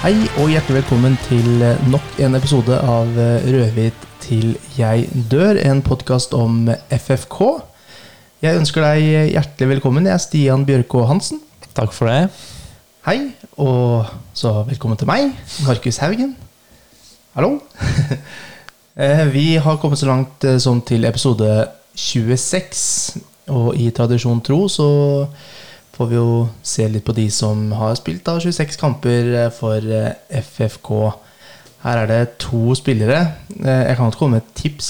Hei og hjertelig velkommen til nok en episode av Rødhvit til jeg dør, en podkast om FFK. Jeg ønsker deg hjertelig velkommen. Jeg er Stian Bjørkå Hansen. Takk for det. Hei, og så velkommen til meg, Markus Haugen. Hallo. Eh, Vi har kommet så langt eh, som til episode 26, og i tradisjon tro så får vi jo se litt på de som har spilt da 26 kamper eh, for eh, FFK. Her er det to spillere. Eh, Jeg kan godt komme med et tips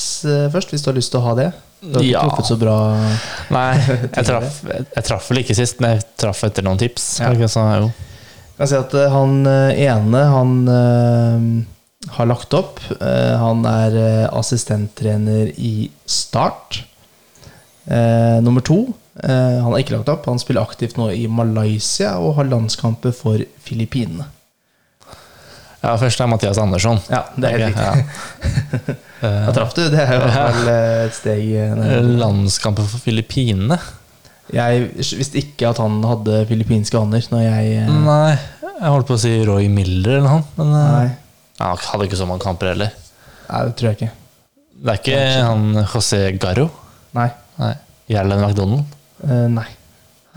først, hvis du har lyst til å ha det. Du har ikke Ja. truffet så bra Nei, jeg traff, jeg traff vel ikke sist, men jeg traff etter noen tips. Ja. Så, jo. Jeg kan si at han ene, han har lagt opp. Han er assistenttrener i Start. Nummer to, han har ikke lagt opp. Han spiller aktivt nå i Malaysia og har landskamper for Filippinene. Ja, først er Mathias Andersson. Ja, det er helt riktig. ja. Da traff du. Det er jo i hvert fall eh, et steg eh, ned. Landskampen for Filippinene? Jeg visste ikke at han hadde filippinske aner når jeg eh, Nei, jeg holdt på å si Roy Miller eller noe, men eh, Nei, han hadde ikke så mange kamper heller. nei, det tror jeg ikke. Det er ikke han José Garro? Nei. Nei. Jarlen McDonald? Eh, nei.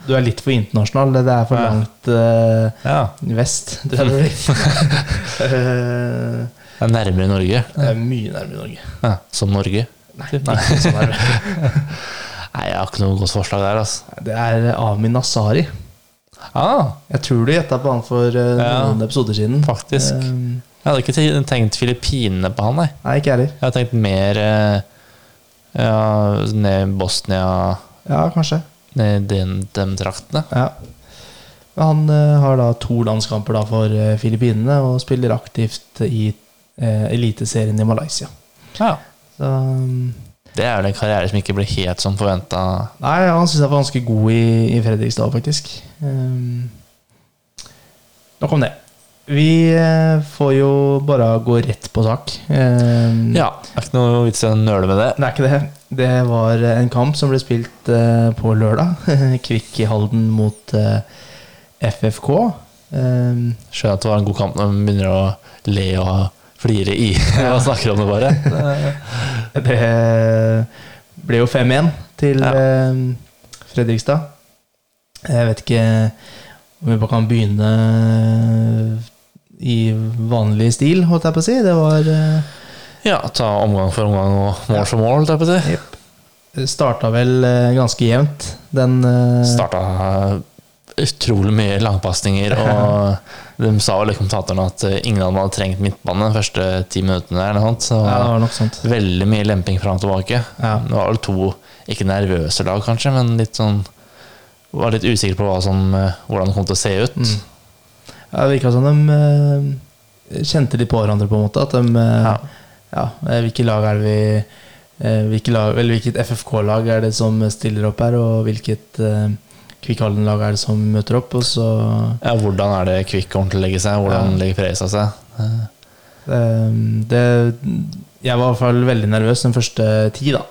Du er litt for internasjonal. Det er for Ja. langt uh, Ja. vest. Det er, det. Eh, er nærmere Norge. det er mye nærmere Norge. Ja, som Norge. Nei, Nei. Nei, jeg har ikke noe godt forslag der, altså. Det er Amin Nasari. Ah, Jeg tror du gjetta på han for Ja, noen episoder siden. faktisk. Eh, jeg hadde ikke tenkt Filippinene på han, nei. nei, ikke heller. Jeg hadde tenkt mer uh, ja, ned Bosnia, Ja, kanskje. Den, de traktene. Ja. Han eh, har da to landskamper da for eh, Filippinene og spiller aktivt i eh, Eliteserien i Malaysia. Ja. Så, um, Det er vel en karriere som ikke ble helt som forventa. nei, han syns jeg var ganske god i, i Fredrikstad, faktisk. Um, nok om det. Vi eh, får jo bare gå rett på sak. Um, Ja, det er ikke noe vits i å nøle med det. Det er ikke det. Det var en kamp som ble spilt eh, på lørdag. Kvikk i Halden mot eh, FFK. Um, Skjønner at det var en god kamp når man begynner å le og flire i og snakker om det bare. Det ble jo 5-1 til Ja. eh, Fredrikstad. Jeg vet ikke om vi bare kan begynne i vanlig stil, holdt jeg på å si. Det var eh, Ja, ta omgang for omgang og mål for mål, holdt jeg på å si. Det starta vel eh, ganske jevnt. Den eh, Starta utrolig mye langpasninger, og de sa vel i kommentatorene at eh, ingen av dem hadde trengt midtbane de første ti minuttene. Eller noe sånt, så Ja, det var nok sånt. veldig mye lemping fram og tilbake. Ja. Det var vel to, ikke nervøse lag kanskje, men litt sånn Var litt usikker på hva som, eh, hvordan det kom til å se ut. Ja, det virka som de eh, kjente litt på hverandre, på en måte. At de eh, Ja. Ja, eh, hvilke lag er det vi eh, hvilke lag, Hvilket FFK-lag er det som stiller opp her, og hvilket Kvikkhallen-lag er det som møter opp? Og så Ja, hvordan er det Kvikk kommer til å legge seg? Hvordan Ja. legger Fredrikstad seg? Eh, det, Jeg var i hvert fall veldig nervøs den første ti, da.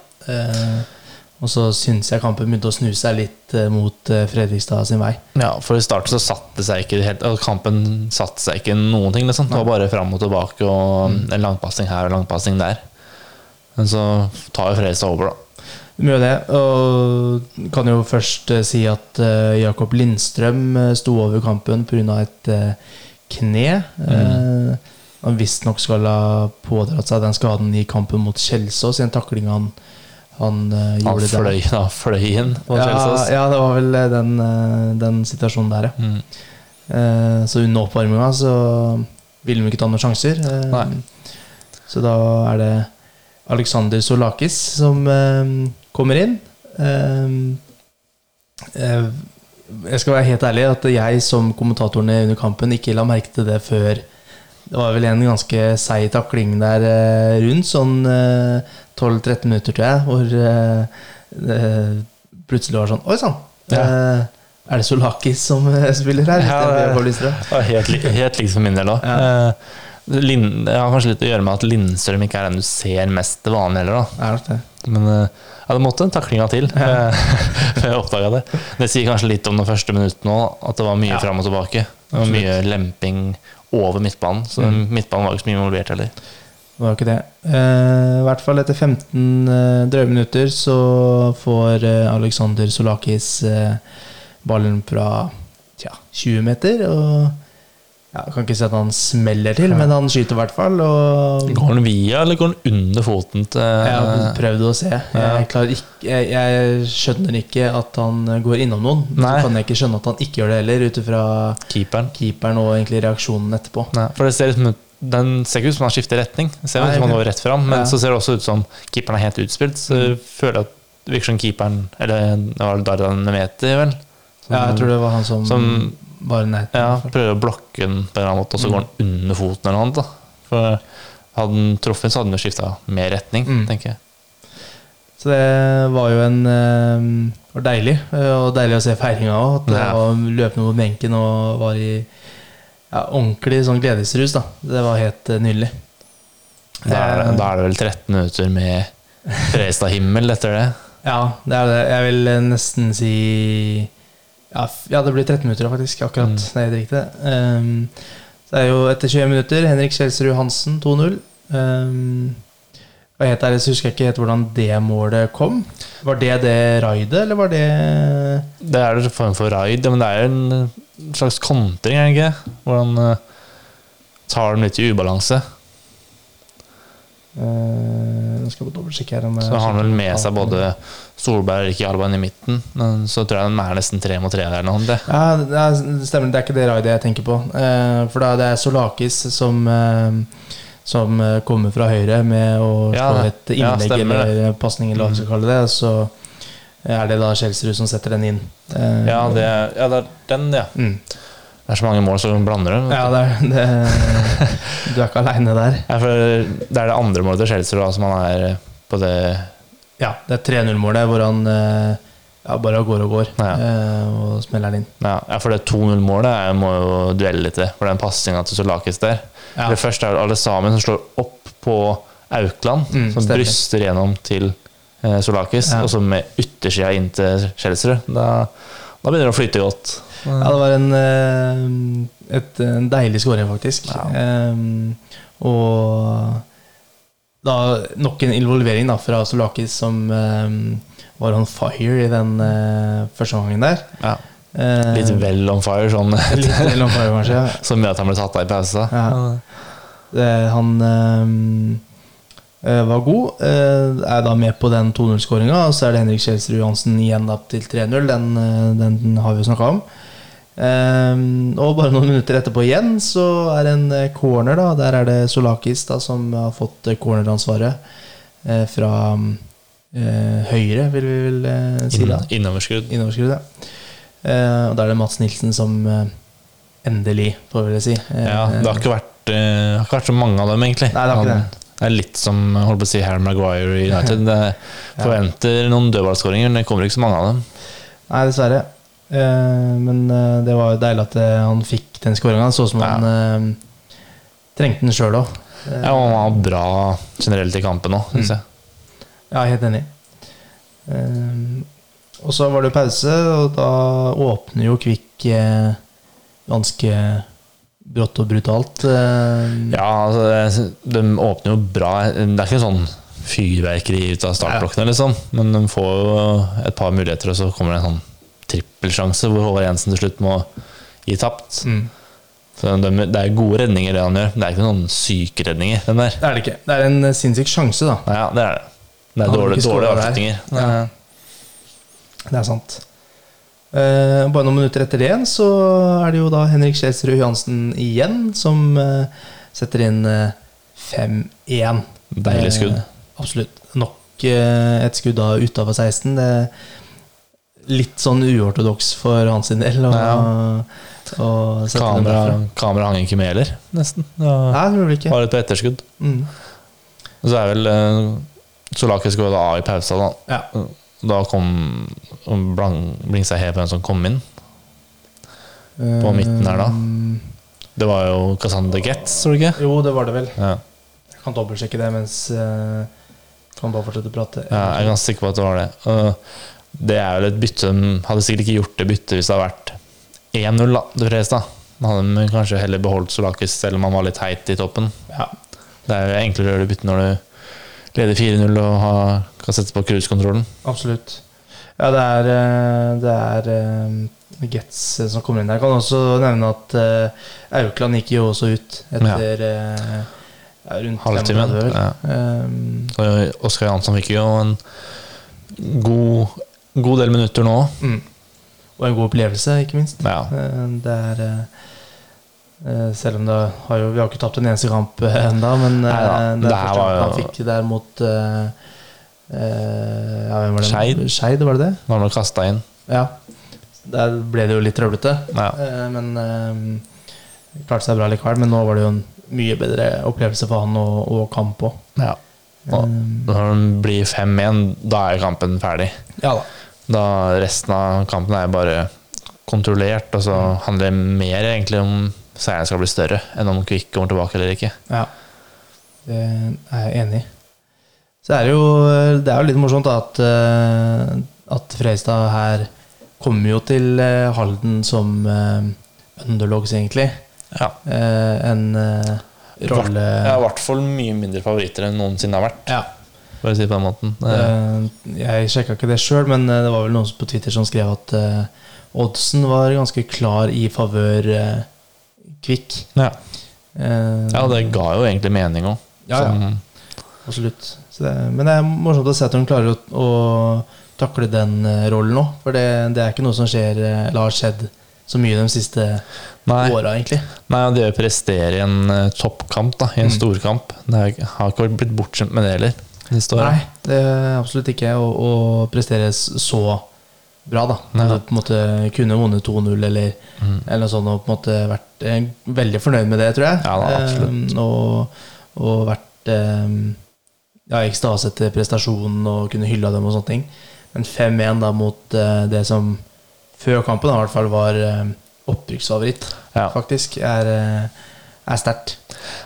Og så syns jeg kampen begynte å snu seg litt eh, mot eh, Fredrikstad sin vei. Ja, for i starten så satte seg ikke helt og Kampen satte seg ikke noen ting. Liksom. Det var bare fram og tilbake og en langpassing her og langpassing der. Men så tar jo Fredrikstad over, da. Mye av det. Og kan jo først eh, si at Jakob Lindstrøm sto over kampen pga. et kne. Mm. han visstnok skal ha pådratt seg den skaden i kampen mot Kjelsås, i en takling han, han uh, gjorde han fløy, da, fløy inn på Ja, Kjelsås. ja, det var vel eh, den, eh, den situasjonen der, ja. Mm. Uh, så under oppvarminga så ville de ikke ta noen sjanser. Uh. Så da er det Alexander Solakis som kommer inn. Jeg skal være helt ærlig at jeg som kommentatorene under kampen ikke la merke til det før Det var vel en ganske seig takling der rundt, sånn 12-13 minutter, tror jeg, hvor eh, det plutselig var sånn Oi sann! Eh, er det Solakis som eh, spiller her? Ja, det- Det helt, helt likt for min del òg. Ja. Lind, det har kanskje litt å gjøre med at Lindstrøm ikke er den du ser mest til vanlig heller. da Er det. Men eh, ja, det måtte en taklinga til eh, før jeg oppdaga det. Det sier kanskje litt om de første minuttene òg, at det var mye Ja. fram og tilbake. Det var mye lemping over midtbanen. Så Mm. midtbanen var ikke så mye involvert heller. Det var ikke det. Eh, I hvert fall etter 15 eh, drøye minutter så får eh, Alexander Solakis eh, ballen fra tja, 20 meter. Og ja, jeg kan ikke si at han smeller til, men han skyter i hvert fall. Går han via, eller går han under foten til jeg har prøvd å se. Jeg, ikke, jeg, jeg skjønner ikke at han går innom noen. Nei. Så kan jeg ikke skjønne at han ikke gjør det heller, ut ifra keeperen? keeperen og egentlig reaksjonen etterpå. Nei, for det ser ut som den ser ikke ut som han skifter retning. Det ser ut som han går rett fram, men Ja. så ser det også ut som keeperen er helt utspilt. Så jeg føler at virker som keeperen Eller det var Dardan Nemeti, vel? Som- Ja, jeg tror det var han som, som- var nett, Ja, prøver å blokke den på en eller annen måte, og så Mm. går han under foten eller noe annet. For hadde han truffet, så hadde han jo skifta mer retning, Mm. tenker jeg. Så det var jo en eh, var deilig, eh, og deilig å se feiringa òg. At det Ja. var løpende mot benken og var i ja, ordentlig sånn gledesrus. da Det var helt eh, nydelig. Da er, det, da er det vel 13 minutter med Fredrikstad-himmel etter det. Ja, det er det. Jeg vil eh, nesten si Ja, ja det blir 13 minutter, faktisk. Akkurat. Mm. Det er helt riktig. Um, så det er jo etter 21 minutter Henrik Kjelsrud Hansen 2-0. Um, og helt ærlig så husker jeg ikke helt hvordan det målet kom. Var det det raidet, eller var det Det er en form for raid, men det er en slags kontring, er det ikke? Hvor han eh, tar dem litt i ubalanse. Uh, skal jeg dobbeltsjekke her. om Så har han vel med seg både Solberg og Ricky Alban i midten. Men så tror jeg de er nesten tre mot tre der nå. Det. Ja, det er, stemmer. Det er ikke det raidet jeg tenker på. Uh, for da det er Solakis som eh, Som eh, kommer fra høyre med å Ja, slå et innlegg ja, eller pasning, eller hva vi skal kalle det. Så er det da Kjelsrud som setter den inn. Eh, Ja, det er, ja, det er den, ja. mm. Det er så mange mål, så blander dem. ja, det er det, Du er ikke aleine der. Ja, for det er det andre målet til Kjelsrud da, som han er på det Ja, det er 3-0-målet hvor han eh, ja, bare går og går Ja. eh, og smeller den inn. Ja, ja for det 2-0-målet må jo duelle litt til, for den passinga til Solakis der. Ja. Det første er alle sammen som slår opp på Aukland, Mm, som stemmer. bryster gjennom til eh, Solakis, og så med yttersida inn til Skjelsrud. Da, da begynner det å flyte godt. Ja, det var en, eh, et, en deilig skåring, faktisk. Eh, og da nok en involvering da, fra Solakis, som eh, var on fire i den uh, første gangen der. Ja. Uh, Litt vel on fire, sånn litt vel on fire, kanskje. ja. så mye at han ble tatt av i pause. Ja. Han eh, var god. er da med på den 2-0-skåringa. Og så er det Henrik Kjelsrud Johansen igjen da til 3-0. Den, den har vi jo snakka om. Eh, og bare noen minutter etterpå igjen så er det en corner. da Der er det Solakis da som har fått corneransvaret eh, fra høyre, vil vi vel eh, si. da Innoverskrudd. Innoverskudd, ja. Eh, og da er det Mats Nilsen som eh, endelig, får vi vel si. Eh, Ja, det har ikke vært, eh, det har ikke vært så mange av dem, egentlig. Nei, det har ikke det. det er litt som holdt på å si Harry Maguire i United. Det forventer noen dødballskåringer, men det kommer ikke så mange av dem. Nei, dessverre. Eh, men eh, det var jo deilig at eh, han fikk den skåringa. Så ut som Ja. han eh, trengte den sjøl òg. Ja, han var bra generelt i kampen òg, syns Mm. jeg. Ja, helt enig. Eh, og så var det pause, og da åpner jo Kvikk eh, ganske brått og brutalt. eh, Ja, altså, de åpner jo bra. Det er ikke sånn fyrverkeri ut av startblokkene, liksom. Men de får jo et par muligheter, og så kommer det en sånn trippelsjanse hvor Håvard Jensen til slutt må gi tapt. Mm. Så de, det er gode redninger, det han gjør. Det er ikke noen syke redninger. Det er det ikke. Det er en eh, sinnssyk sjanse, da. Ja, det er det. Det er dårlige, der. avslutninger. Ja. Det er sant. Eh, bare noen minutter etter det igjen så er det jo da Henrik Kjelsrud Johansen igjen som eh, setter inn eh, 5-1. Deilig skudd. Eh, absolutt. Nok eh, et skudd da utafor 16. Det er litt sånn uortodoks for hans del. Og, Ja. og Kamera, kamera hang ikke med heller, nesten. Ja. Nei, det det ikke. Bare litt på etterskudd. Mm. Og så er vel uh, Solakis går da av i pausa, da. Ja. Da kom Blingstad på hvem som kom inn. På midten her, da. Eh, Det var jo Cassandra Getz, tror du ikke? Jo, det var det vel. Ja. Jeg kan dobbeltsjekke det mens uh, Kan bare fortsette å prate. ja, jeg er ganske sikker på at det var det. Uh, det er vel et bytte De hadde sikkert ikke gjort det byttet hvis det hadde vært 1-0 da, til Fredrikstad. Da hadde de kanskje heller beholdt Solakis selv om han var litt heit i toppen. Ja. Det er jo enklere å gjøre det bytte når du leder 4-0 og ha, kan sette på cruisekontrollen. Absolutt. Ja, det er, eh, det er eh, Getz som kommer inn der. Jeg kan også nevne at Aukland gikk jo også ut etter eh, ja, rundt Halvtimen, 35 ja. Um, Oskar Jansson fikk jo en god, god del minutter nå. mm. Og en god opplevelse, ikke minst. Ja. Eh, Det er eh, eh, Selv om det har jo, vi har ikke tapt en eneste kamp eh, ennå, men eh, Neida, det det er første var han fikk der mot uh, uh, ja, hvem var det? Skeid. Skeid, var det det? Når han kasta inn. Ja. Der ble det jo litt trøblete, Ja. uh, men uh, klarte seg bra likevel. Men nå var det jo en mye bedre opplevelse for han og, og kamp òg. Ja. Og når det blir 5-1, da er kampen ferdig. Ja da. Da Resten av kampen er bare kontrollert, og så handler det mer egentlig om seieren skal bli større, enn om Kvikk kommer tilbake eller ikke. Ja, det er jeg enig i. Så er det jo Det er jo litt morsomt at, eh, at Freistad her kommer jo til eh, Halden som underlogs, egentlig. Ja. Eh, En eh, rolle Ja, I hvert fall mye mindre favoritter enn noensinne har vært. Ja. Bare si på den måten. Eh, Jeg sjekka ikke det sjøl, men eh, det var vel noen på Twitter som skrev at eh, oddsen var ganske klar i favør eh, Kvikk. ja. Uh, ja, det ga jo egentlig mening òg. Ja, ja. Absolutt. Så det, men det er morsomt å se at hun klarer å, å takle den eh, rollen nå. For det, det er ikke noe som skjer, eh, eller har skjedd så mye de siste Nei. åra, egentlig. Nei, og det å prestere i en eh, toppkamp, da, i en storkamp Det har ikke blitt bortskjemt med det heller. Nei, det er absolutt ikke å, å prestere så bra, da. ja. På en måte kunne vunnet 2-0 eller, eller noe sånt, og på en måte vært veldig fornøyd med det, tror jeg. Ja da. Eh, og, og vært eh, ja, ekstase etter prestasjonen og kunne hylla dem og sånne ting. Men 5-1 da mot eh, det som før kampen da, i hvert fall var eh, opprykksfavoritt, Ja. faktisk, er, eh, er sterkt.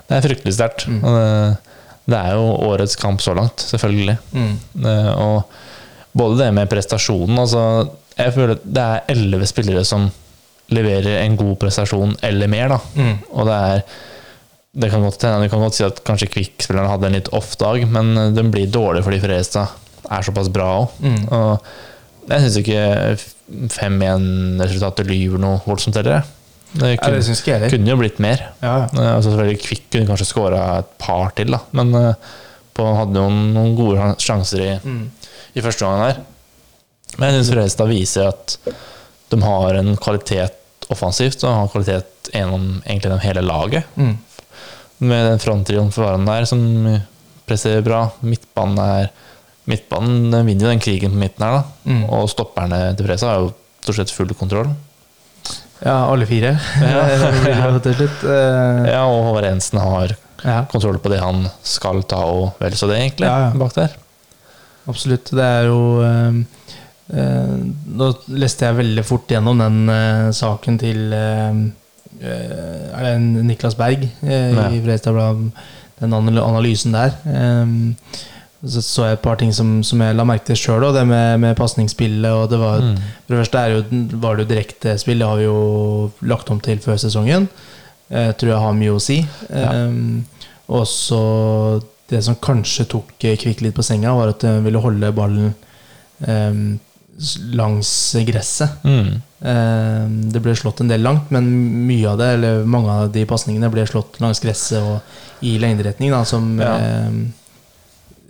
Det er fryktelig sterkt. Mm. Det, det er jo årets kamp så langt, selvfølgelig. Mm. Og både det med prestasjonen altså, Jeg føler at det er elleve spillere som leverer en god prestasjon eller mer. Da. Mm. Og det er det kan godt hende, Du kan godt si at kanskje Kvikk-spillerne hadde en litt off-dag, men den blir dårlig fordi er såpass bra òg. Mm. Og jeg syns ikke 5-1-resultatet lyver noe voldsomt heller. Det, Det Ja, det kunne, kunne jo blitt mer. Ja, ja. Eh, Altså selvfølgelig Kvikk kunne kanskje skåra et par til, da. men eh, på, hadde noen, noen gode sjanser i, Mm. I første omgang der. Men jeg syns Fredrikstad viser at de har en kvalitet offensivt, og har kvalitet gjennom egentlig gjennom hele laget. Mm. Med den fronttrioen for Varen der som presterer bra. Midtbanen er Midtbanen den vinner jo den krigen på midten her, da. Mm. Og stopperne til Fredrikstad har jo stort sett full kontroll. Ja, alle fire. Ja. Eh, Ja, og Håvard Jensen har ja, kontroll på det han skal ta, og vel så det, egentlig, ja. bak der. Absolutt. Det er jo eh, eh, Nå leste jeg veldig fort gjennom den eh, saken til eh, eh, Er det en Niklas Berg eh, i Fredrikstad Blad? Den analysen der. Eh, så så jeg et par ting som, som jeg la merke til sjøl, det med, med pasningsspillet. Og det var Mm. For det første jo, var det jo direktespill, det har vi jo lagt om til før sesongen. Eh, tror jeg har mye å si. Ja. Eh, og så det som kanskje tok eh, Kvikk litt på senga, var at de ville holde ballen eh, langs gresset. Mm. Eh, det ble slått en del langt, men mye av det, eller mange av de pasningene ble slått langs gresset og i lengderetning, da, som Ja. eh,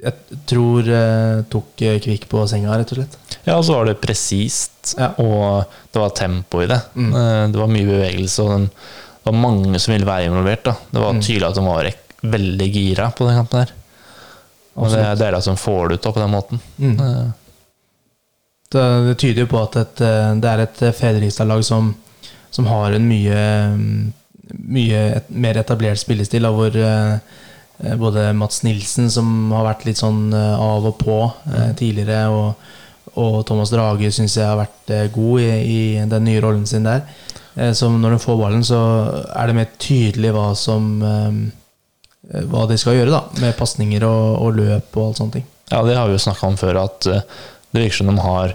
jeg tror eh, tok eh, Kvikk på senga, rett og slett. Ja, og så var det presist, Ja. og det var tempo i det. Mm. Eh, Det var mye bevegelse, og den, det var mange som ville være involvert. Da. Det var Mm. tydelig at de var ek- veldig gira på den kampen der. Og det er dere som får det ut da, på den måten. Mm. Eh, Det, det tyder jo på at et, eh, det er et Fredrikstad-lag som, som har en mye, mm, mye et, mer etablert spillestil, da, hvor eh, både Mats Nilsen, som har vært litt sånn eh, av og på eh, tidligere, og, og Thomas Drage syns jeg har vært eh, god i, i den nye rollen sin der. Eh, Så når de får ballen, så er det mer tydelig hva som eh, Hva de skal gjøre, da, med pasninger og, og løp og alt sånne ting. Ja, det har vi jo snakka om før, at eh, det virker som de har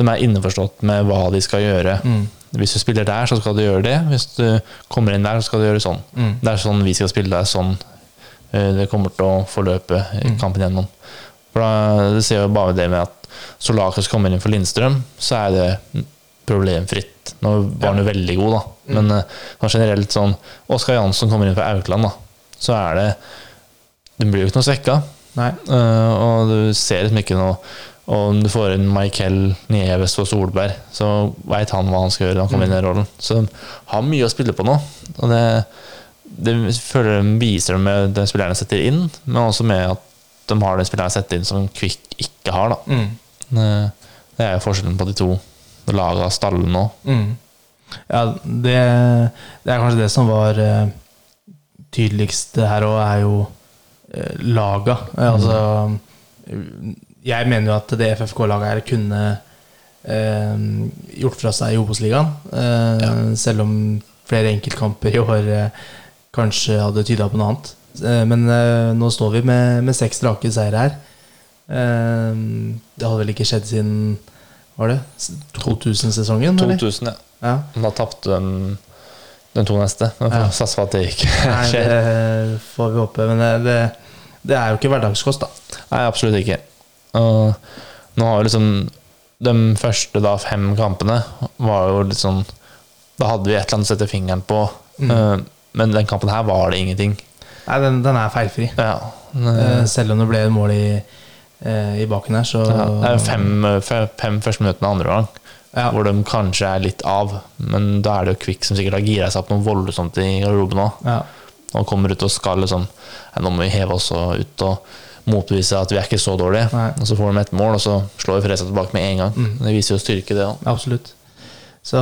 De er innforstått med hva de skal gjøre Mm. hvis du spiller der, så skal du gjøre det. Hvis du kommer inn der, så skal du gjøre sånn. Mm. Det er sånn vi skal spille, det er sånn eh, det kommer til å forløpe Mm. kampen gjennom. For da, Det ser jo bare det med at Solakos kommer inn for Lindstrøm, så er det problemfritt. Nå var han jo veldig god, da. Mm. Men eh, sånn generelt sånn Oskar Jansson kommer inn for Aukland, da. Så er det Den blir jo ikke noe svekka. Nei. Eh, og du ser liksom ikke noe Og om du får inn Michael Nieves og Solberg, så veit han hva han skal gjøre han kommer inn i rollen. Så de har mye å spille på nå. Og det, det føler de viser det med de spillerne setter inn, men også med at de har den spilleren setter inn som Kvikk ikke har. Mm. Det, er jo forskjellen på de to laga av stallen nå. Mm. Ja, det, det er kanskje det som var eh, tydeligst her òg, er jo eh, laga. Eh, Altså Jeg mener jo at det FFK-laget her kunne eh, gjort fra seg i Obos-ligaen. Eh, Selv om flere enkeltkamper i år eh, kanskje hadde tyda på noe annet. Eh, men eh, nå står vi med, med seks strake seire her. Det hadde vel ikke skjedd siden Var det 2000-sesongen? eller? 2000, ja. Ja. Da tapte de de to neste. Ja. satse på at det ikke Nei, det får vi håpe. Men det, det, det er jo ikke hverdagskost, da. Nei, absolutt ikke. Og nå har jo liksom de første da fem kampene var jo litt sånn Da hadde vi et eller annet å sette fingeren på. Mm. Eh, Men den kampen her var det ingenting. Nei, den, den er feilfri. Ja. Eh, Selv om det ble et mål i, eh, i baken her, så Ja, det er jo fem, fem, fem første minuttene andre gang Ja. hvor de kanskje er litt av. Men da er det jo Kvikk som sikkert har gira seg opp noe voldsomt i garderoben òg. Ja. Og kommer ut og skal liksom Nå må vi heve oss ut og motbevise at vi er ikke så dårlige. Nei. Og så får de et mål, og så slår vi Fredrikstad tilbake med en gang. Mm. Det viser jo styrke, det òg. Absolutt. Så,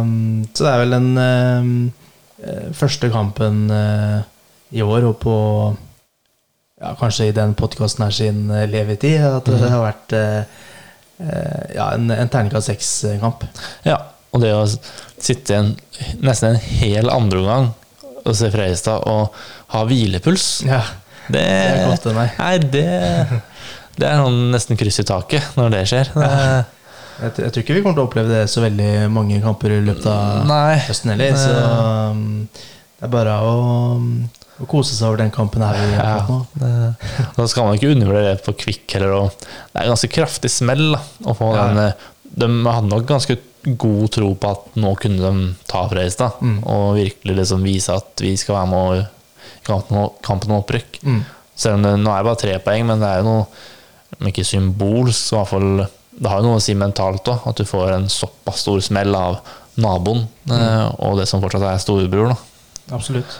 um, så det er vel den eh, første kampen øh, i år, og på ja, kanskje i den podkasten her sin eh, levetid, at det Mhm. har vært eh, ja, en, en terningkast seks-kamp. Ja, og det å sitte en, nesten en hel andreomgang og se Fredrikstad og ha hvilepuls, Ja, det, det er godt. Nei, det, det er noen nesten kryss i taket når det skjer. Det, Jeg, jeg tror ikke vi kommer til å oppleve det så veldig mange kamper i løpet av høsten heller. Så um, det er bare å, å kose seg over den kampen her vi har Ja, fått nå. det, da skal man ikke undervurdere det på Kvikk heller. Og det er ganske kraftig smell da, å få Ja. den eh, De hadde nok ganske god tro på at nå kunne de ta Fredrikstad, Mm. og virkelig liksom vise at vi skal være med i kampen, om- opprykk. Mm. Selv om det nå er bare tre poeng, men det er jo noe om ikke symbolsk, så i hvert fall Det har jo noe å si mentalt òg, at du får en såpass stor smell av naboen mm. og det som fortsatt er storebror. da Absolutt.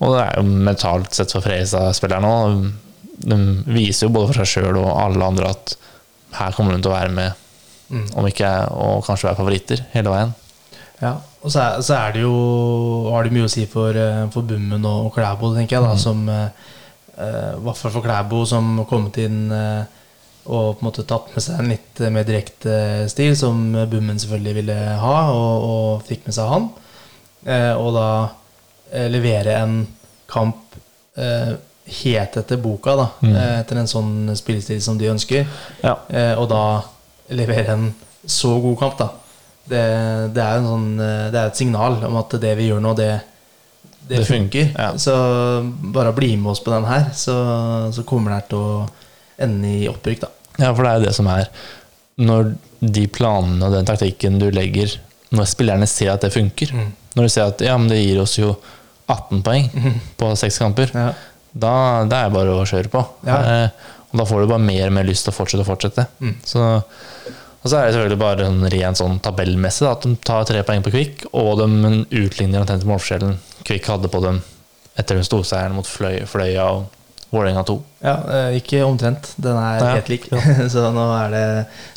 Og det er jo mentalt sett for Fredrikstad-spillerne òg. De viser jo både for seg sjøl og alle andre at her kommer de til å være med, Mm. om ikke og kanskje være favoritter hele veien. Ja, og så er, så er det jo har det mye å si for, eh, for Bummen og, og Klæbo, tenker jeg, da, som eh, eh, hvert fall for Klæbo, som har kommet inn eh, og på en måte tatt med seg en litt eh, mer direkte stil, som Bummen selvfølgelig ville ha, og, og fikk med seg han. Eh, og da levere en kamp eh, helt etter boka, da, Mm. eh, etter en sånn spillestil som de ønsker. Ja. Eh, og da levere en så god kamp, da. Det, det, er jo sånn, eh, det er et signal om at det vi gjør nå, det, det, Det funker. funker, ja. Så bare bli med oss på den her, så, så kommer det her til å ende i opprykk, da. ja, for det er jo det som er Når de planene og den taktikken du legger Når spillerne ser at det funker, Mm. når de ser at ja, men det gir oss jo 18 poeng på seks kamper, Ja. da det er bare å kjøre på. Ja. Eh, og da får du bare mer og mer lyst til å fortsette og fortsette. Mm. Så, og så er det selvfølgelig bare sånn rent sånn tabellmessig da, at de tar tre poeng på Kvikk, og de utligner omtrent målforskjellen Kvikk hadde på dem etter den storseieren mot Fløy, Fløya og Vålerenga 2. Ja, eh, ikke omtrent. Den er Ja, helt lik. så nå er det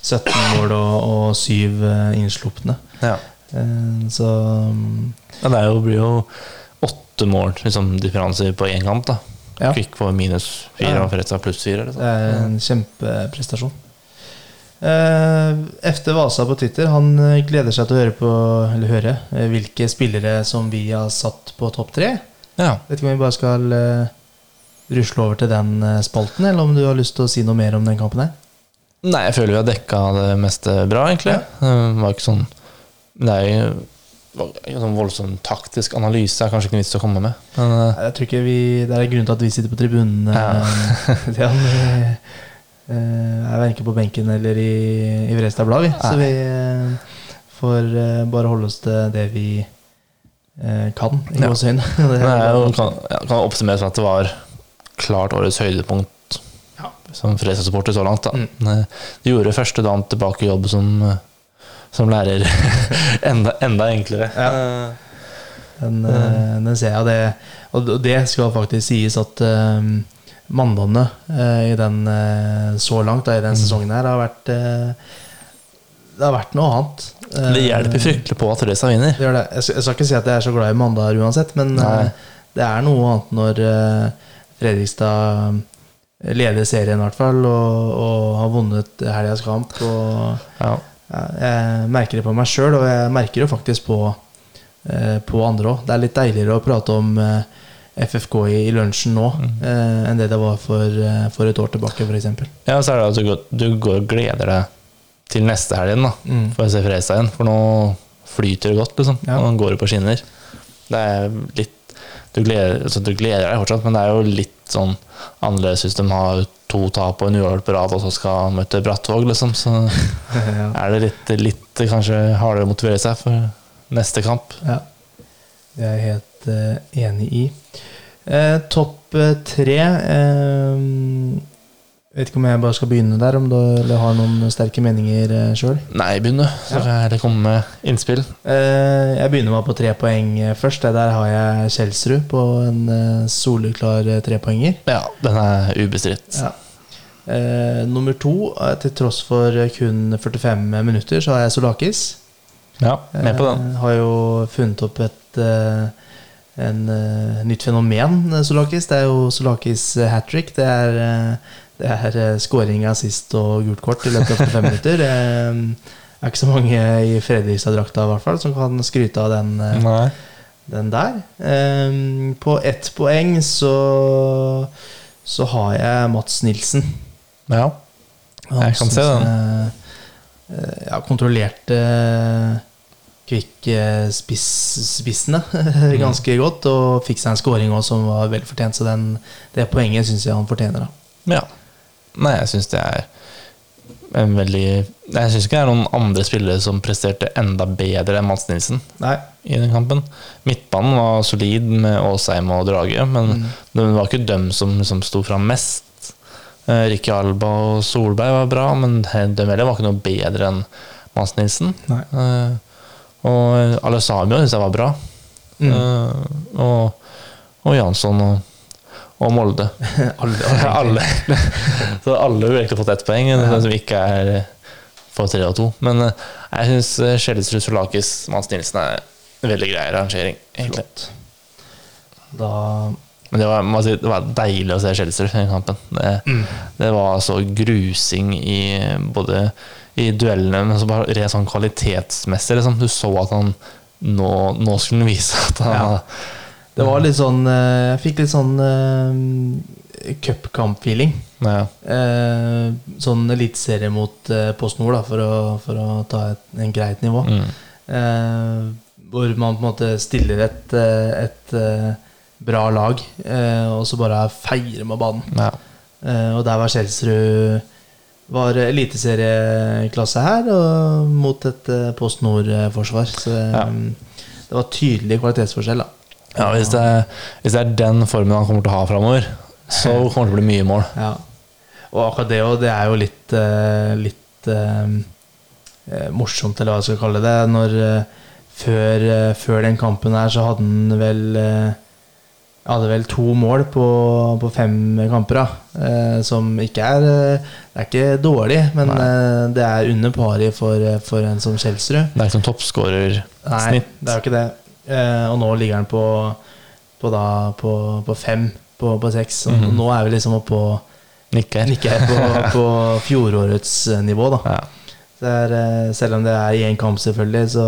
17 mål og, og 7 innslupne. Ja. Eh, Så mm, Ja, det er jo, blir jo åtte mål liksom, differanser på én kamp. da. ja, Kvikk får minus fire Ja. og Fredrikstad pluss fire. Liksom. det er en kjempeprestasjon. Eh, Efter Vasa på Twitter Han eh, gleder seg til å høre på Eller høre eh, hvilke spillere som vi har satt på topp tre. Ja. Vet ikke om vi bare skal rusle over til den spalten, eller om du har lyst til å si noe mer om den kampen her? Nei, jeg føler vi har dekka det meste bra, egentlig. Det var ikke sånn Det er jo sånn voldsom taktisk analyse er kanskje ikke noe vits å komme med. Men uh, Jeg tror ikke vi, Det er grunnen til at vi sitter på tribunen. Ja. Det er, uh, er verken på benken eller i, i Vrestad Blad, vi. Så vi uh, får eh, bare holde oss til det vi eh, kan, i Ja. gåseøyne. Det det er jo, kan, ja, kan oppsummere som at det var klart årets høydepunkt som Fredrikstad-supporter så langt. Da. Mm. Du gjorde første dagen tilbake i jobb som, eh, som lærer enda, enda enklere. Den, mm. den ser jeg, det, og det skal faktisk sies at uh, mandagene uh, i den uh, så langt da, i den sesongen her har vært uh, Det har vært noe annet. Eh, Det hjelper fryktelig på at Røysa vinner. Det gjør det. Jeg skal, jeg skal ikke si at jeg er så glad i mandager uansett, men eh, det er noe annet når eh, Fredrikstad leder serien, i hvert fall, og, og har vunnet helgas kamp. Og, Ja. Jeg merker det på meg sjøl, og jeg merker det faktisk på, eh, på andre òg. Det er litt deiligere å prate om eh, FFK i, lunsjen nå eh, enn det det var for, for et år tilbake, f.eks. Ja, så er det at du går, du går og gleder deg til neste helg igjen, da. Mm. For å se Fredrikstad igjen. For nå flyter det godt, liksom. Ja. Nå går det på skinner. Det er litt du gleder, altså, du gleder deg fortsatt, men det er jo litt sånn annerledes hvis de har to tap og en uavgjort på rad og så skal møte Brattvåg, liksom. Så ja. er det litt, litt kanskje hardere å motivere seg for neste kamp. Ja, det er jeg helt uh, enig i. Eh, topp eh, tre eh, Vet ikke om jeg bare skal begynne der, om du har noen sterke meninger uh, sjøl. Nei, begynn du. Så kan jeg heller komme med innspill. Eh, jeg begynner med på tre poeng eh, først. Der har jeg Kjelsrud på en eh, soleklar eh, trepoenger. Ja, den er ubestridt. Ja. Eh, nummer to, eh, til tross for eh, kun 45 minutter, så har jeg Solakis. Ja, med på den. Jeg har jo funnet opp et eh, en, eh, nytt fenomen, eh, Solakis. Det er jo Solakis hat trick. Det er, eh, det er uh, sist assist og gult kort i løpet av fem minutter. Det eh, er ikke så mange i Fredrikstad-drakta i hvert fall som kan skryte av den, eh, Nei. den der. Eh, på ett poeng så, så har jeg Mats Nilsen. Ja. Han Jeg kan se den. eh, Ja, kontrollerte Kvikk eh, spiss, spissene Mm. ganske godt, og fikk seg en scoring også som var vel fortjent. Så den, det poenget syns jeg han fortjener. da Ja. Nei, jeg syns det er en veldig Jeg syns ikke det er noen andre spillere som presterte enda bedre enn Mads Nilsen Nei, i den kampen. Midtbanen var solid med Åsheim og Drage, men Mm. det var ikke dem som som sto fram mest. Eh, Ricky Alba og Solberg var bra, men dem heller var ikke noe bedre enn Mads Nilsen. Eh, og Alessandro syns jeg var bra. Mm. Eh, og, og Jansson og, og Molde. alle, alle. Så alle har egentlig fått ett poeng, den som ikke er for tre og to. Men eh, jeg syns Skjellesrud Solakis Mans Nilsen er en veldig grei rangering, egentlig. Da Men det var, si, det var deilig å se Skjellesrud i kampen. Det, Mm. det var så grusing i både i duellene, men så bare rent sånn kvalitetsmessig. Liksom. Du så at han nå, nå skulle han vise at han Ja. Det var litt sånn eh, Jeg fikk litt sånn uh, cupkamp-feeling. ja. Uh, sånn eliteserie mot uh, Post Nord, da, for å, for å ta et en greit nivå. Mm. Uh, hvor man på en måte stiller et, et bra lag, og så bare feirer med banen. ja. Og der var Kjelsrud var eliteserieklasse her, og mot et Post Nord-forsvar. Så Ja. det var tydelig kvalitetsforskjell. da Ja, hvis det, er, hvis det er den formen han kommer til å ha framover, så kommer det til å bli mye mål. Ja. Og akkurat det òg, det er jo litt, eh, litt eh, eh, morsomt, eller hva jeg skal kalle det. Når eh, før, før den kampen her, så hadde han vel hadde vel to mål på, på fem kamper, da. Eh, som ikke er Det er ikke dårlig, men eh, det er under pari for, for en som Kjelsrud. Det er ikke som toppskårersnitt. Nei, det er jo ikke det. Eh, og nå ligger han på, på, da, på, på fem på, på seks. Mhm. Nå er vi liksom oppe på Nikker. Nikker på, på fjorårets eh, nivå, da. Ja. Er, eh, selv om det er i én kamp, selvfølgelig, så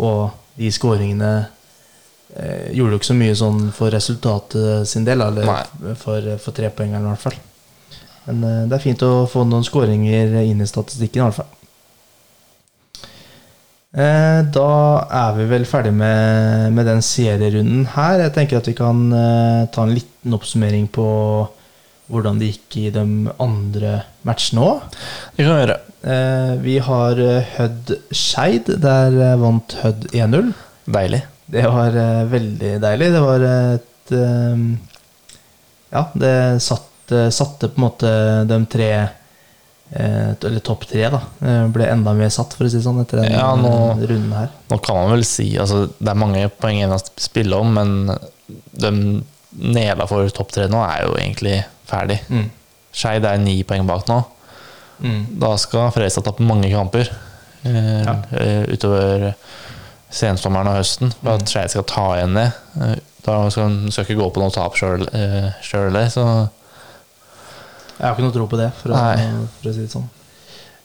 Og de skåringene eh, gjorde jo ikke så mye sånn for resultatet sin del, eller Nei. for, for trepoengeren i hvert fall. Men eh, det er fint å få noen skåringer inn i statistikken, i hvert fall. Eh, Da er vi vel ferdig med, med den serierunden her. Jeg tenker at vi kan eh, ta en liten oppsummering på hvordan det gikk i de andre matchene òg. Det kan vi gjøre. Eh, vi har Hødd Skeid. Der vant Hødd 1-0. Deilig. Det var veldig deilig. Det var et Ja, det satt, eh, satte på en måte de tre Eller topp tre, da. eh, Ble enda mer satt, for å si det sånn, etter den Ja, nå- eh, runden her. Nå kan man vel si altså, Det er mange poeng igjen å spille om, men de nedafor topp tre nå er jo egentlig ferdig. Mm. Skeid er ni poeng bak nå. Mm. Da skal Fredrikstad tape mange kamper eh, Ja. eh, utover sensommeren og høsten for at Mm. Skeid skal ta igjen det. Eh, Da skal de ikke gå på noe tap sjøl eh, så Jeg har ikke noe tro på det, for å, for å si det sånn.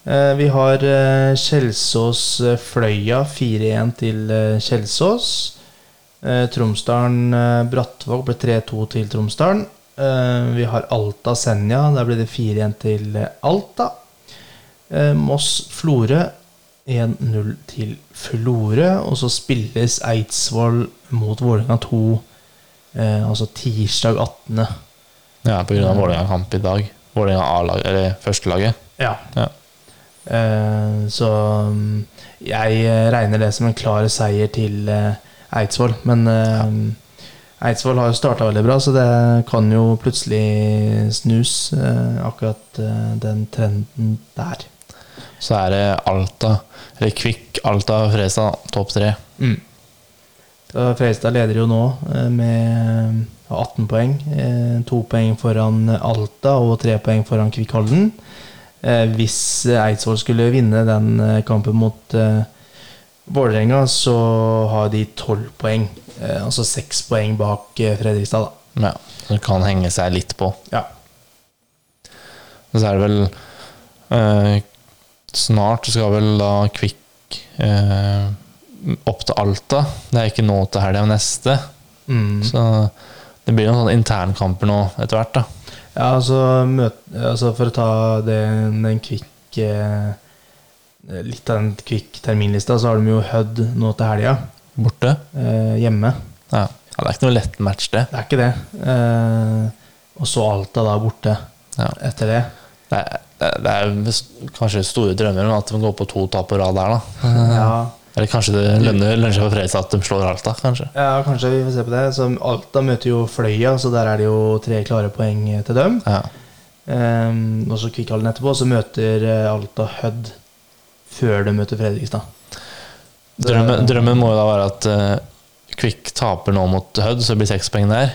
Eh, vi har eh, Kjelsås-Fløya 4-1 til eh, Kjelsås. Eh, Tromsdalen-Brattvåg ble 3-2 til Tromsdalen. Eh, vi har Alta-Senja. Der ble det 4-1 til eh, Alta. Eh, Moss-Florø 1-0 til Florø. Og så spilles Eidsvoll mot Vålerenga 2, eh, altså tirsdag 18. ja, på grunn av Vålerenga-kamp i dag. Vålerenga A-lag, eller førstelaget. Ja. Ja. Uh, så mm, jeg eh, regner det som en klar seier til uh, Eidsvoll. Men eh, Eidsvoll har jo starta veldig bra, så det kan jo plutselig snus, akkurat den trenden der. Så er det Alta, eller Kvikk, Alta, og Fredstad, topp tre. Mm. Fredstad leder jo nå med 18 poeng. eh, To poeng foran Alta og tre poeng foran Kvikk Halden. Eh, Hvis Eidsvoll skulle vinne den eh, kampen mot Vålerenga, så har de tolv poeng. Altså seks poeng bak Fredrikstad, da. Ja, det kan henge seg litt på. Ja. Så er det vel eh, Snart skal vel da Kvikk eh, opp til Alta. Det er ikke nå til helga, men neste. Mm. Så det blir noen sånne internkamper nå etter hvert. da Ja, altså, møt, altså For å ta det, den kvikk eh, Litt av den kvikk terminlista, så har de jo Hødd nå til helga. Borte. Eh, hjemme. Ja. ja, Det er ikke noe lett match, det. Det er ikke det. Eh, og så Alta da borte Ja. etter det. Det er, det er- kanskje store drømmer om at de går på to tap på rad der, da. Ja, Eller kanskje det lønner, lønner seg for Fredrikstad at de slår Alta, kanskje. ja, kanskje vi får se på det. Så Alta møter jo Fløya, så der er det jo tre klare poeng til dem. Ja. Um, og så Kvikkhallen etterpå, så møter eh, Alta Hødd før de møter Fredrikstad. Drømmen, drømmen må jo da være at uh, Kvikk taper nå mot Hødd, så det blir seks poeng der.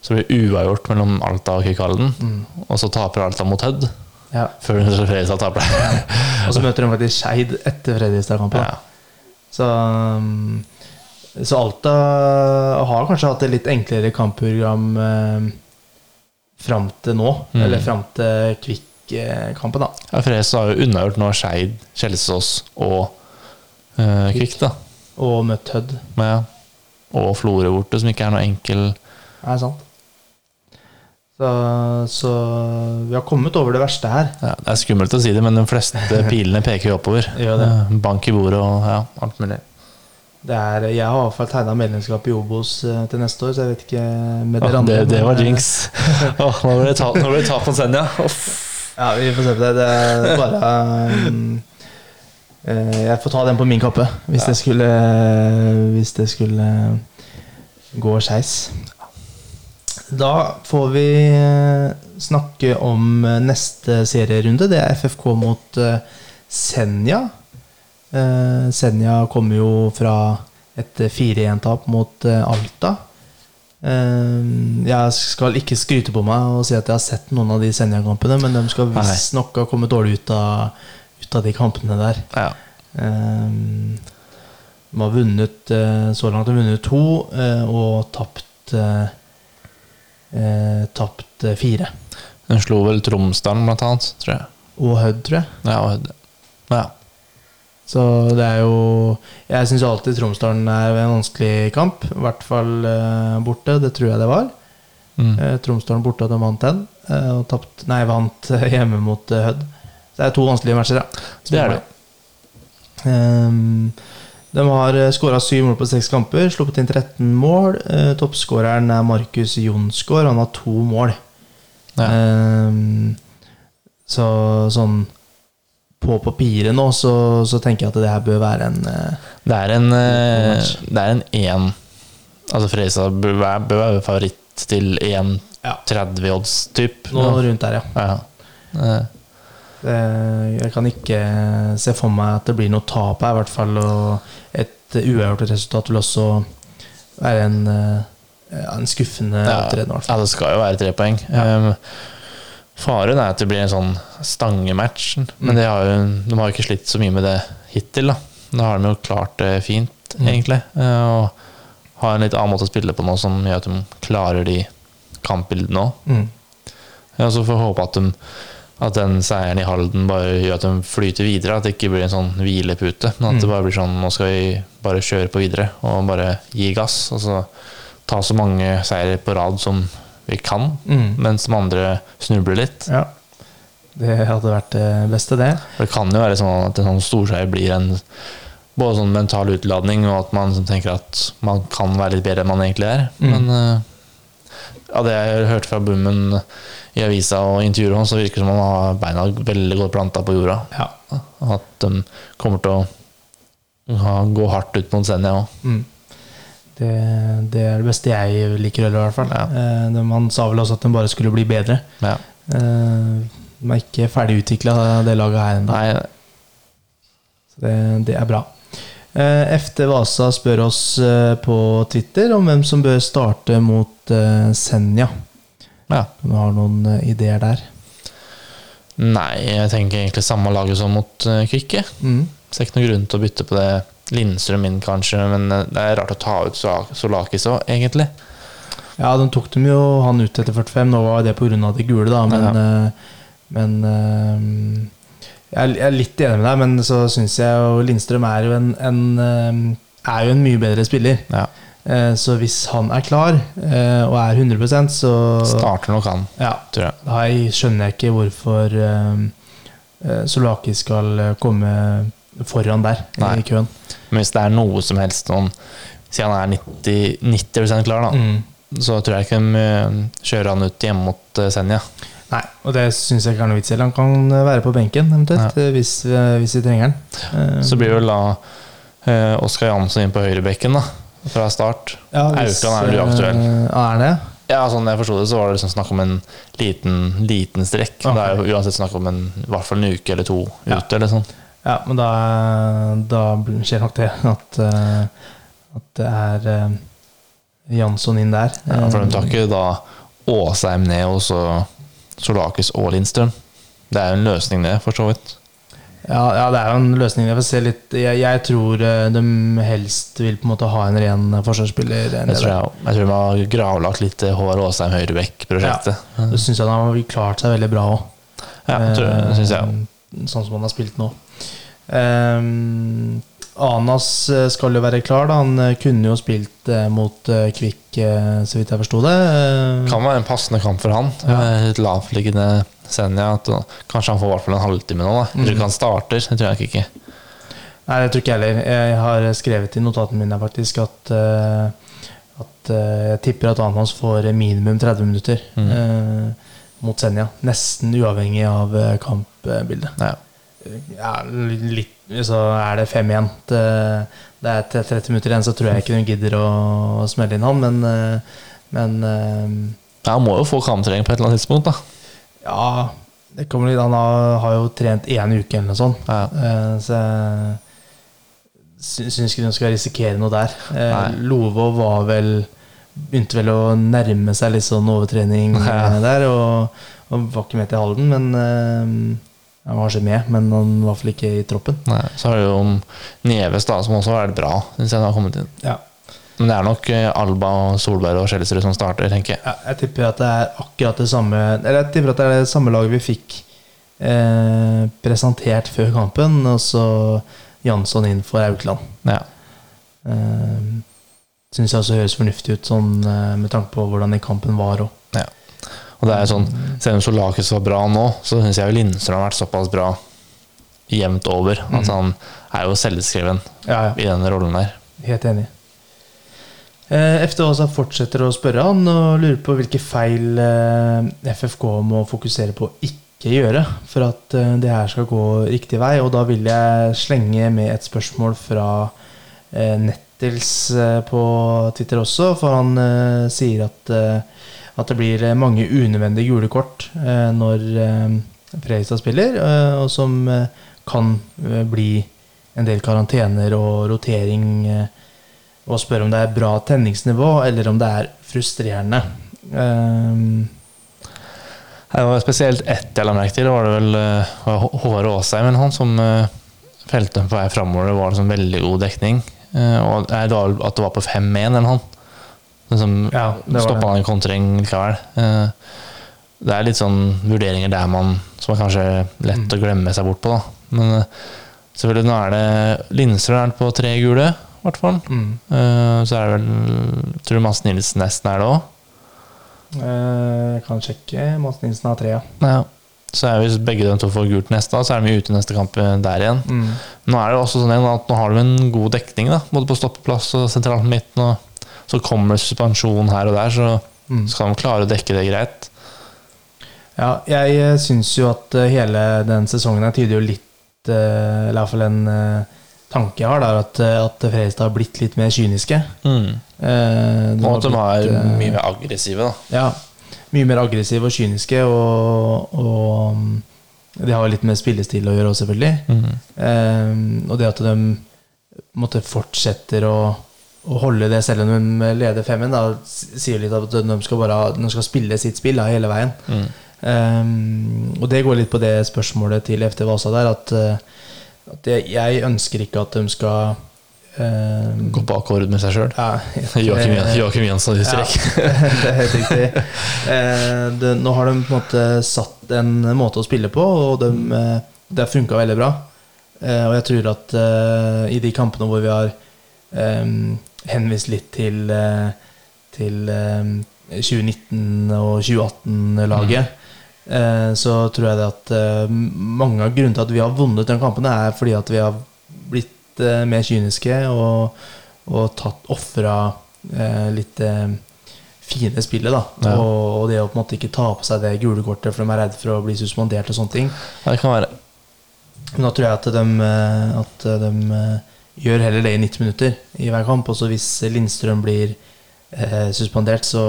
Så blir det uavgjort mellom Alta og Kvikkhallen, Mm. Og så taper Alta mot Hødd, Ja. før Fredrikstad taper. Og så møter de faktisk Skeid etter Fredrikstad-kampen. ja. Så, um, så Alta har kanskje hatt et litt enklere kampprogram eh, fram til nå. Mm. Eller fram til Kvikk-kampen, da. ja Fredrikstad har jo unnagjort nå Skeid, Kjelsås og eh, Kvikk, da. Og møtt Hødd. Ja. Og Florø borte, som ikke er noe enkel Er sant? Så, så vi har kommet over det verste her. ja, Det er skummelt å si det, men de fleste pilene peker jo oppover. Eh, Bank i bordet og ja, alt mulig. Det er, jeg har i hvert fall tegna medlemskap i Obos eh, til neste år, så jeg vet ikke med dere dere andre. det, det var jinx. oh, nå ble det tap, tap mot Senja. Ja, vi får se på det. Det er bare um, Jeg får ta den på min kappe hvis det skulle Hvis det skulle gå skeis. Da får vi eh, snakke om eh, neste serierunde. Det er FFK mot eh, Senja. Senja kommer jo fra et 4-1-tap mot Alta. Jeg skal ikke skryte på meg og si at jeg har sett noen av de Senja-kampene, men de skal visstnok ha kommet dårlig ut av, ut av de kampene der. Ja. De har vunnet så langt har de vunnet to og tapt eh, Tapt eh, fire. Den slo vel Tromsdalen, blant annet, tror jeg. Og Hødd, tror jeg. Ja, og, ja. Så det er jo Jeg syns alltid Tromsdalen er en vanskelig kamp. I hvert fall eh, borte. Det tror jeg det var. Mm. Eh, Tromsdalen borte, de vant den. Eh, og tapt Nei, vant hjemme mot eh, Hødd. Så det er to vanskelige matcher, da. Det er det. Ehm, De har skåra syv mål på seks kamper, sluppet inn 13 mål. Eh, Toppskåreren er Markus Jonsgaard, han har to mål. Ja. Ehm, så sånn på papiret nå, så, så tenker jeg at det her bør være en eh, Det er en eh. Det er en én Altså Fredrikstad bør bør være favoritt til 1,30 Ja. odds, typ. noe rundt der, ja. Ja. Eh, jeg kan ikke se for meg at det blir noe tap her, i hvert fall. Og et uavgjort resultat vil også være en, eh, en skuffende Ja, opptreden, ja, det skal jo være tre poeng. Um, faren er at det blir en sånn stangematch, Mm. men de har, jo, de har jo ikke slitt så mye med det hittil. Da Da har de jo klart det fint, Mm. egentlig. Og har en litt annen måte å spille på nå som gjør at de klarer de kampbildene òg. Mm. Ja, så får vi håpe at, de, at den seieren i Halden bare gjør at de flyter videre. At det ikke blir en sånn hvilepute, men at det Mm. bare blir sånn nå skal vi bare kjøre på videre og bare gi gass. Og så ta så mange seire på rad som vi kan, Mm. mens de andre snubler litt. Ja. Det hadde vært det beste, det. Det kan jo være sånn at en sånn storseier blir en både sånn mental utladning, og at man tenker at man kan være litt bedre enn man egentlig er. Mm. Men eh, av det jeg har hørt fra Bummen i avisa og intervjuer, sånn, så virker det som om han har beina veldig godt planta på jorda. Ja. At de kommer til å gå hardt ut mot Senja òg. Mm. Det, det er det beste jeg liker heller, i hvert fall. Ja. Eh, de- han sa vel også at de bare skulle bli bedre. Ja. Eh, de er ikke ferdig utvikla, det laget her ennå. Så det, det er bra. Eh, FT Vasa spør oss eh, på Twitter om hvem som bør starte mot eh, Senja. ja. Om du har noen ideer der? Nei, jeg tenker egentlig samme laget som mot Kvikke. Mm. Ser ikke noen grunn til å bytte på det. Lindstrøm inn, kanskje, men det er rart å ta ut Solakis òg, egentlig. Ja, de tok dem jo han ut etter 45. Nå var det pga. det gule, da, men, ja. men eh, jeg, er, litt enig med deg, men så syns jeg jo Lindstrøm er jo en, en eh, er jo en mye bedre spiller. Ja. Eh, Så hvis han er klar eh, og er 100% så Starter nok han, ja, tror jeg. Da skjønner jeg ikke hvorfor Solaki skal komme foran der Nei. i køen. Men hvis det er noe som helst noen Si han er 90, 90 klar, da, Mm. så tror jeg ikke de kjører han ut hjemme mot Senja. Nei, og det syns jeg ikke er noe vits i. Han kan eh, være på benken eventuelt, ja. hvis, eh, hvis vi trenger. Eh, Så blir vel da eh, Oskar Jansson inn på høyrebekken, da. Fra start. ja, hvis, Aukland er vel uaktuell. eh, ja, er det? Ja, sånn jeg forsto det, så var det liksom snakk om en liten, liten strekk. Okay. Det er jo uansett snakk om en, i hvert fall en uke eller to Ja. ute, eller sånn. Ja, men da, da skjer nok det at, eh, at det er eh, Jansson inn der. Ja, for de tar Eh, ikke da Åsheim ned, og så Solakis og Lindstrøm. Det er jo en løsning, det, for så vidt. Ja, ja, det er jo en løsning. Jeg, får se litt. Jeg, jeg tror eh, de helst vil på en måte ha en ren forsvarsspiller. eh, Jeg tror, jeg, jeg tror de har gravlagt litt det Håvard Aasheim Høyrebekk-prosjektet. Så syns jeg han har klart seg veldig bra òg. Ja, det òg. Sånn som han har spilt nå. Um, Anas eh, skal jo være klar. Da. Han eh, kunne jo spilt eh, mot Kvikk, så vidt jeg forsto det. Kan være en passende kamp for han. Ja. Et lavtliggende Senja. At, kanskje han får i hvert fall en halvtime nå. Da. Jeg tror Mm. ikke han starter. Det tror jeg ikke. Nei, det tror ikke jeg heller. Jeg har skrevet i notatene mine faktisk at, at jeg tipper at Anas får minimum 30 minutter Mm. mot Senja. Nesten uavhengig av kampbildet. Ja. Ja, litt, så er det 5-1. Det, det er 30 minutter igjen, så tror jeg ikke hun gidder å smelle inn han, men, eh, men eh, Ja, han må jo få kamptrening på et eller annet tidspunkt, da. ja det kommer litt, Han har, jo trent én uke eller noe sånt, Ja. eh, så jeg sy- syns ikke hun skal risikere noe der. Nei. Lovå var vel Begynte vel å nærme seg litt sånn overtrening Ja. der, og, og var ikke med til Halden, men Han var ikke med, men han var i hvert fall ikke i troppen. Nei. Så har du jo Neves, da, som også vært bra. Jeg han har kommet inn. Ja. Men det er nok eh, Alba, Solberg og Skjelsrud som starter, tenker jeg. Ja, jeg tipper at det er akkurat det samme Eller jeg tipper at det er det samme laget vi fikk eh, presentert før kampen, og så Jansson inn for Aukland. Ja. Eh, Syns jeg også høres fornuftig ut, sånn eh, med tanke på hvordan den kampen var òg. Og det er jo sånn, Selv om Solakis var bra nå, så syns jeg jo Lindstrøm har vært såpass bra jevnt over. At altså, han er jo selvskreven Ja, ja. i den rollen der. Helt enig. Eh, FT også fortsetter å spørre han og lurer på hvilke feil eh, FFK må fokusere på å ikke gjøre for at eh, det her skal gå riktig vei. Og da vil jeg slenge med et spørsmål fra eh, Nettils eh, på Twitter også, for han eh, sier at, eh, at det blir eh, mange unødvendige gule kort eh, når eh, Fredrikstad spiller, og som kan bli en del karantener og rotering. Og spør om det er bra tenningsnivå, eller om det er frustrerende. Det var spesielt ett jeg la merke til. Det var det vel var Håvard Aasheim han som felte på vei framover. Det var sånn veldig god dekning. Og at det var på 5-1 eller noe. Liksom, Ja, Stoppa han en kontring likevel. Eh, det er litt sånn vurderinger der man som er kanskje lett Mm. å glemme seg bort på. Da. Men eh, selvfølgelig, nå er det Linser er på tre gule, i hvert fall. mm. Eh, så er det vel Tror du Mads Nilsen nesten er det òg? Jeg kan sjekke. Mads Nilsen har tre, ja. Ja. Så er hvis begge de to får gult neste, så er de ute i neste kamp der igjen. Mm. Nå er det også sånn at nå har de en god dekning, da, både på stoppeplass og sentralt midten. Og så kommer suspensjon her og der, så Mm. skal de klare å dekke det greit. Ja, jeg eh, syns jo at eh, hele den sesongen her tyder jo litt eh, Eller iallfall en tanke jeg har, der, at, at Fredrikstad har blitt litt mer kyniske. Eh, Og at de er mye mer aggressive, da. Ja, mye mer aggressive og kyniske, og, og mm, det har litt med spillestil å gjøre òg, selvfølgelig. Eh, og det at de måtte fortsetter å, å holde det selv om de leder 5-1, da sier litt at de skal, bare, de skal spille sitt spill da, hele veien. Mm. Um, og det går litt på det spørsmålet til FT Vasa der, at, eh, at jeg, jeg ønsker ikke at de skal um, Gå på akkord med seg sjøl. ja, Joakim eh, Joakim Jansson i strekk. det er helt riktig. uh, det, nå har de på en måte satt en måte å spille på, og de, uh, det har funka veldig bra. Uh, og jeg tror at eh, i de kampene hvor vi har eh, henvist litt til, eh, til eh, 2019- og 2018-laget, mm. så tror jeg det at eh, mange av grunnene til at vi har vunnet den kampen, er fordi at vi har blitt eh, mer kyniske og, og tatt ofra eh, litt eh, fine spillet. da Ja. og, og det å på en måte ikke ta på seg det gule kortet for de er redd for å bli suspendert og sånne ting. Ja, det kan være. Men da tror jeg at de, eh, at de eh, gjør heller det i 90 minutter i hver kamp. Og så hvis Lindstrøm blir eh, suspendert, så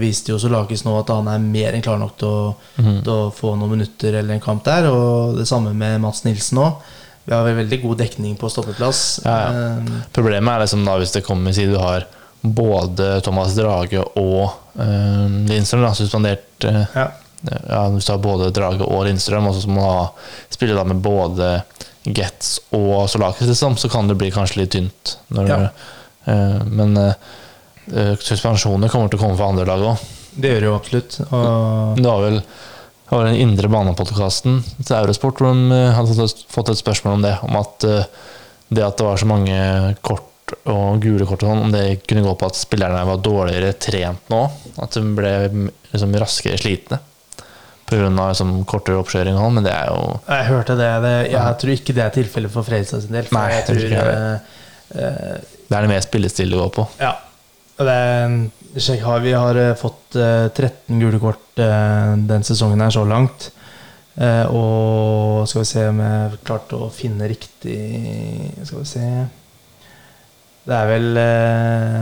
viste jo Solakis nå at han er mer enn klar nok til å, mm. til å få noen minutter eller en kamp der. Og det samme med Mats Nilsen òg. Vi har vel veldig god dekning på stoppeplass. Ja, ja. Eh, Problemet er liksom da hvis det kommer siden du har både Thomas Drage og eh, Lindstrøm da, suspendert eh, ja. ja, Hvis du har både Drage og Lindstrøm, og så må du ha, spille da med både Getz og Solakis, liksom, så kan det bli kanskje litt tynt. Når Ja. du, eh, men eh, eh, suspensjoner kommer til å komme fra andre lag òg. Det gjør det jo absolutt. Og, Det var vel det var den indre banepodkasten til Eurosport hvor de hadde fått- et spørsmål om det. Om at det at det var så mange kort og gule kort og sånn, om det kunne gå på at spillerne var dårligere trent nå. At de ble liksom raskere slitne pga. Liksom, kortere oppkjøring sånn. Men det er jo jeg hørte det. det jeg tror ikke det er tilfellet for Fredrikstad sin del. For Nei, jeg jeg tror tror ikke eh, eh, Det er det mer spillestil det går på. Ja. Det, sjekk, vi har eh, fått eh, 13 gule kort eh, den sesongen her så langt. Eh, og skal vi se om jeg klarte å finne riktig Skal vi se Det er vel eh,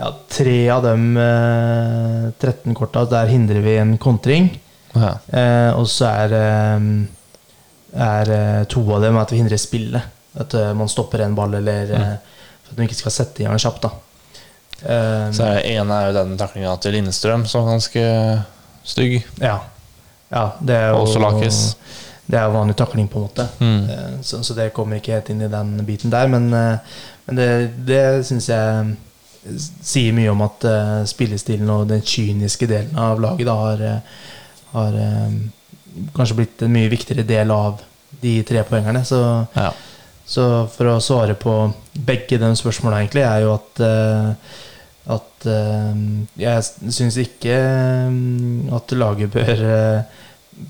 ja, tre av dem eh, 13 korta, der hindrer vi en kontring. Ja. Eh, og så er, eh, er eh, to av dem at vi hindrer spillet. At eh, man stopper en ball, eller mm. at man ikke skal sette i gang kjapt. da Eh, Så ene er jo den taklinga til Lindstrøm som er ganske stygg. ja. ja, det er jo Og Solakis. Det er jo vanlig takling, på en måte. Mm. Eh, så, så det kommer ikke helt inn i den biten der. Men, men det, det syns jeg sier mye om at spillestilen og den kyniske delen av laget da har, har eh, kanskje blitt en mye viktigere del av de tre poengerne. Så, Ja. så for å svare på begge de spørsmåla, egentlig, er jo at eh, at eh, jeg syns ikke at laget bør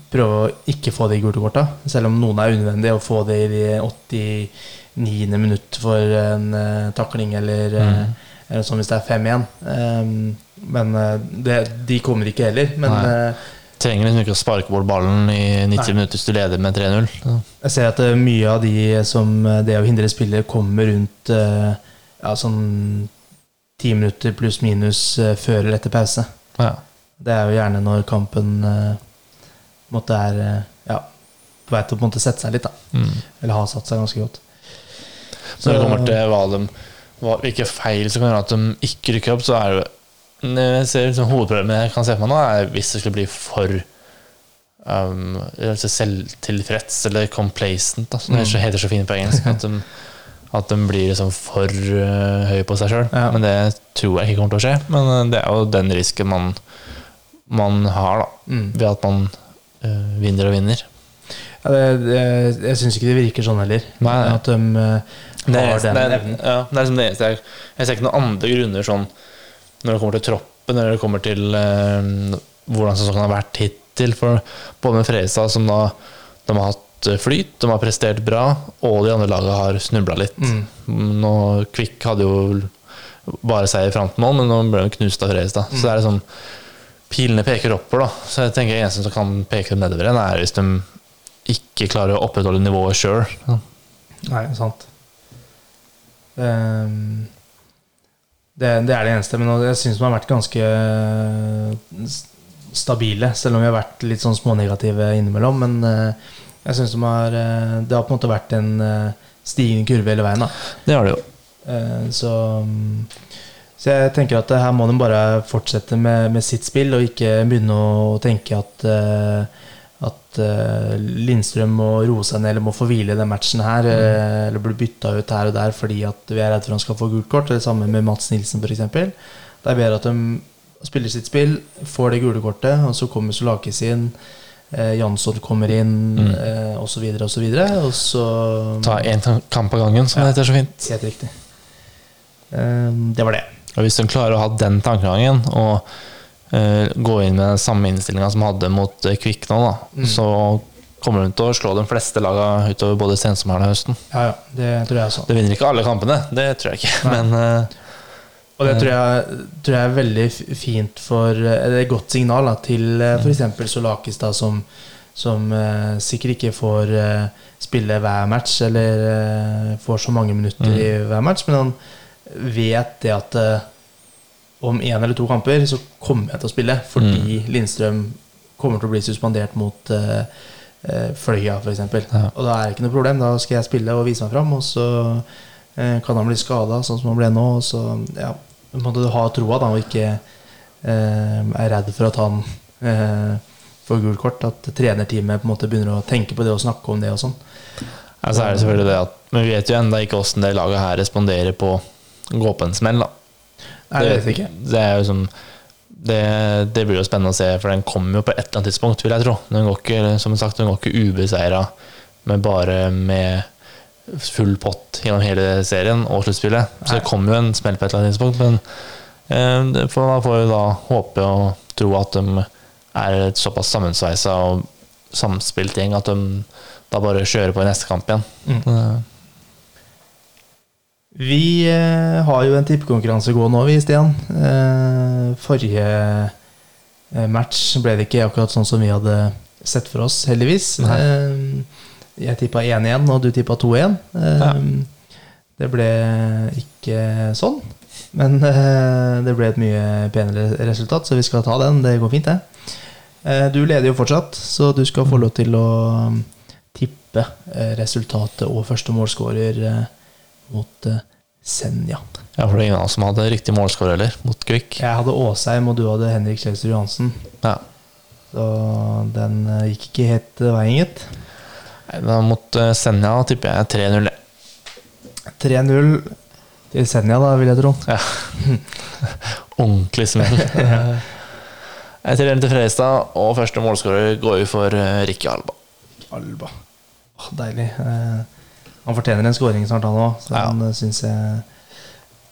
prøve å ikke få de gule korta. Selv om noen er unødvendige å få det i de niende minutt for en takling, eller, uh, eller sånn hvis det er 5-1. Um, men det, de kommer ikke heller. Men Nei. Trenger liksom ikke å sparke bort ballen i 90 Nei. minutter hvis du leder med 3-0. Ja. jeg ser at uh, mye av de som uh, det å hindre spillet, kommer rundt uh, ja, sånn ti minutter pluss minus før eller etter pause. Ja. Det er jo gjerne når kampen på er ja, på vei til å sette seg litt. da Mm. Eller har satt seg ganske godt. Så når det kommer til hva de, hva, hvilke feil som kan gjøre at de ikke rykker opp, så er det jeg ser liksom, Hovedproblemet jeg kan se for meg nå, er hvis det skulle bli for um, altså selvtilfreds eller complacent, da, som det Mm. heter så fint på engelsk. At de, at de blir liksom for uh, høye på seg sjøl. Ja. Men det tror jeg ikke kommer til å skje. Men uh, det er jo den risken man, man har, da. Mm. Ved at man uh, vinner og vinner. Ja, det, det, jeg syns ikke det virker sånn heller. Nei, nei. At de uh, har det, den evnen. ja, det er liksom det eneste jeg Jeg ser ikke noen andre grunner sånn når det kommer til troppen, eller det kommer til eh, hvordan sesongen har vært hittil. For både med Fredrikstad, som da de har hatt eh, flyt, de har prestert bra, og de andre lagene har snubla litt. Mm. Nå, Kvikk hadde jo bare seier fram til nå, men nå ble de knust av Fredrikstad. Så det er liksom Pilene peker oppover, da. Så jeg tenker eneste som kan peke dem nedover igjen, er hvis de ikke klarer å opprettholde nivået sjøl. Nei, sant. Ehm, det, det er det eneste. Men jeg syns de har vært ganske eh, stabile, selv om vi har vært litt sånn smånegative innimellom. Men eh, jeg syns de har eh, Det har på en måte vært en stigende kurve hele veien. da Det har det jo. Så, mm, så jeg tenker at her må de bare fortsette med, med sitt spill, og ikke begynne å tenke at at eh, Lindstrøm må roe seg ned eller må få hvile i den matchen her. Mm. Eller bli bytta ut her og der fordi at vi er redd for han skal få gult kort. Eller sammen med Mats Nilsen, f.eks. Det er bedre at de spiller sitt spill, får det gule kortet, og så kommer Solakis inn. Eh, Jansson kommer inn, Mm. eh, og så videre og så Ta én kamp av gangen, som Ja. det heter så fint. Helt riktig. Eh, det var det. Og Hvis de klarer å ha den tankegangen og eh, gå inn med den samme innstillinga som hadde mot eh, Kvikk nå, da, Mm. så kommer de til å slå de fleste laga utover både sensommeren og høsten. Ja, ja, det tror jeg også. Det vinner ikke alle kampene, det tror jeg ikke, Nei. men eh, Og det tror jeg, tror jeg er veldig fint for Eller et godt signal da, til f.eks. Solakis, da, som, som uh, sikkert ikke får uh, spille hver match, eller uh, får så mange minutter Mm. i hver match, men han vet det at eh, om én eller to kamper så kommer jeg til å spille, fordi Lindstrøm kommer til å bli suspendert mot uh, uh, Fløya, f.eks. Ja. Og da er det ikke noe problem. Da skal jeg spille og vise meg fram, og så uh, kan han bli skada, sånn som han ble nå. Og så ja, må du ha troa, da, og ikke er redd for at han får gult kort. At trenerteamet på en måte begynner å tenke på det og snakke om det og sånn. ja, så er det selvfølgelig det at Men vi vet jo ennå ikke åssen det laget her responderer på å gå på en smell, da. Nei, det ikke. Det er jo som det, det blir jo spennende å se, for den kommer jo på et eller annet tidspunkt, vil jeg tro. Den går ikke, som sagt, den går ikke ubeseira, men bare med full pott gjennom hele serien og sluttspillet. Så det kommer jo en smell på et eller annet tidspunkt, men eh, det får, man får jo da håpe og tro at de er et såpass sammensveisa og samspilt gjeng at de da bare kjører på i neste kamp igjen. Mm. Vi eh, har jo en tippekonkurranse gående nå, vi, Stian. Eh, forrige eh, match ble det ikke akkurat sånn som vi hadde sett for oss, heldigvis. Eh, jeg tippa 1-1, og du tippa 2-1. Eh, Ja. Det ble ikke sånn. Men det ble et mye penere resultat, så vi skal ta den. Det går fint, det. Du leder jo fortsatt, så du skal få lov til å tippe resultatet og første målskårer mot eh, Senja. Ja, for det er ingen av oss som hadde riktig målskår heller, mot Kvikk. Jeg hadde Åsheim, og du hadde Henrik Kjelsrud Johansen. Ja. Så den eh, gikk ikke helt eh, veien, gitt. Da mot Senja tipper jeg 3-0. det 3-0 til Senja, da, vil jeg tro. Ja. Ordentlig smell. Jeg tror til Fredrikstad, og første målskårer går vi for Rikke Alba. Alba. Åh, deilig. Eh, han fortjener en skåring snart, han òg. Så Ja. han eh, syns jeg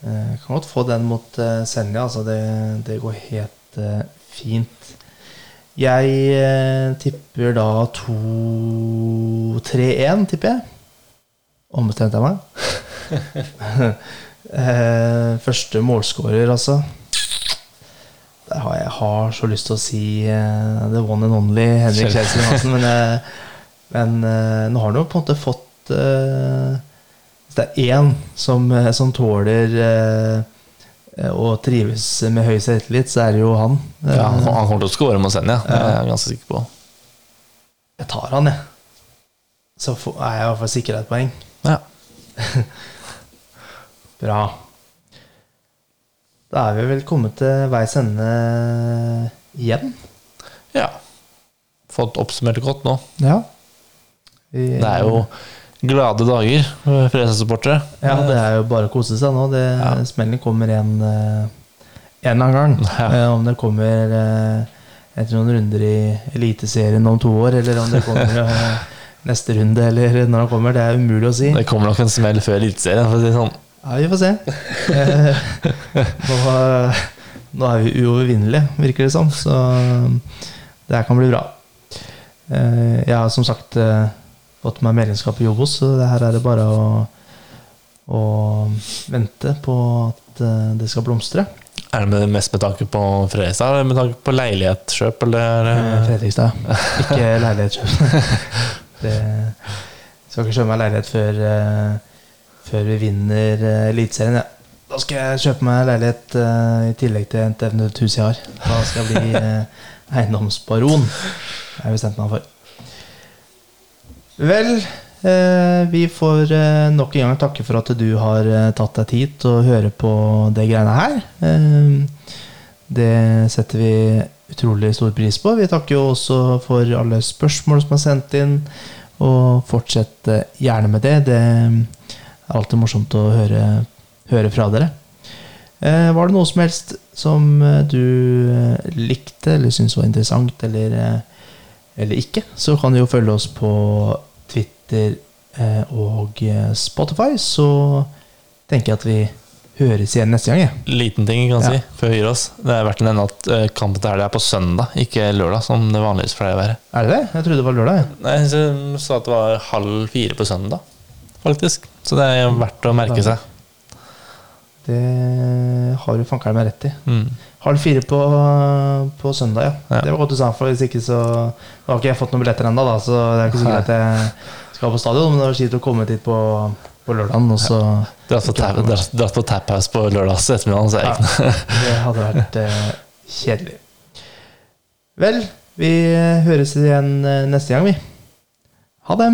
eh, kan godt få den mot eh, Senja. Altså, det, det går helt eh, fint. Jeg eh, tipper da 2-3-1, tipper jeg. ombestemte jeg meg. Eh, første målskårer, altså. Der har jeg har så lyst til å si the one and only Henrik Kjelsrud Hansen, men, men nå har han jo på en måte fått eh, Hvis det er én som, eh, som tåler og å trives med høy selvtillit, så er det jo han. Eh, Ja, han han kommer til å skåre mot Senja, det er jeg ganske sikker på. Jeg tar han, jeg. Så er jeg i hvert fall sikra et poeng. Ja. Bra. Da er vi vel kommet til veis ende igjen. ja. Fått oppsummert det godt nå. Ja. Vi, Det er jo glade dager for Fredrikstad-supportere. Ja, det er jo bare å kose seg nå. Det, Ja. Smellen kommer en, eh, en eller annen gang. Ja. Eh, Om det kommer eh, etter noen runder i Eliteserien om to år, eller om det kommer eh, neste runde, eller når det kommer, det er umulig å si. Det kommer nok en smell før Eliteserien. for å si det sånn. Ja, vi får se. Eh, nå, nå er vi uovervinnelige, virker det som. Så det her kan bli bra. Eh, jeg har som sagt eh, fått meg medlemskap i Jobos, så det her er det bare å, å vente på at eh, det skal blomstre. Er det med- mest med tanke på Fredrikstad, eller med tanke på leilighetskjøp, eller? Eh, Fredrikstad, ikke leilighetskjøp. Det skal ikke kjøpe meg leilighet før, eh, før vi vinner Eliteserien. Ja. Da skal jeg kjøpe meg leilighet i tillegg til et eventuelt hus jeg har. Da skal jeg bli eiendomsbaron. Det har jeg bestemt meg for. Vel, eh, vi får eh, nok en gang takke for at du har eh, tatt deg tid til å høre på det greiene her. Det setter vi utrolig stor pris på. Vi takker jo også for alle spørsmål som er sendt inn, og fortsett gjerne med det. Det er alltid morsomt å høre, høre fra dere. Var det noe som helst som du likte eller syntes var interessant, eller, eller ikke, så kan du jo følge oss på Twitter eh, og eh, Spotify. Så tenker jeg at vi høres igjen neste gang. jeg. Liten ting, kan Ja. jeg si, før vi gir oss. Det er verdt å nevne at eh, kampen til helga er på søndag, ikke lørdag, som det vanligvis pleier å være. Er det det? Jeg trodde det var lørdag. Ja. Nei, Jeg sa at det var halv fire på søndag, faktisk. Så det er verdt å merke seg. Det har du fankeren meg rett i. Mm. Halv fire på, på søndag, ja. Ja. Det var godt du sa, for hvis ikke så Nå har ikke jeg fått noen billetter ennå, da, så det er ikke så greit at jeg skal på stadion, men det var kjipt å komme dit på, på lørdagen, og så Dratt på, tap, dratt, dratt på Tap House på lørdags ettermiddag, så jeg ja. Det hadde vært eh, kjedelig. Vel, vi høres igjen eh, neste gang, vi. Ha det.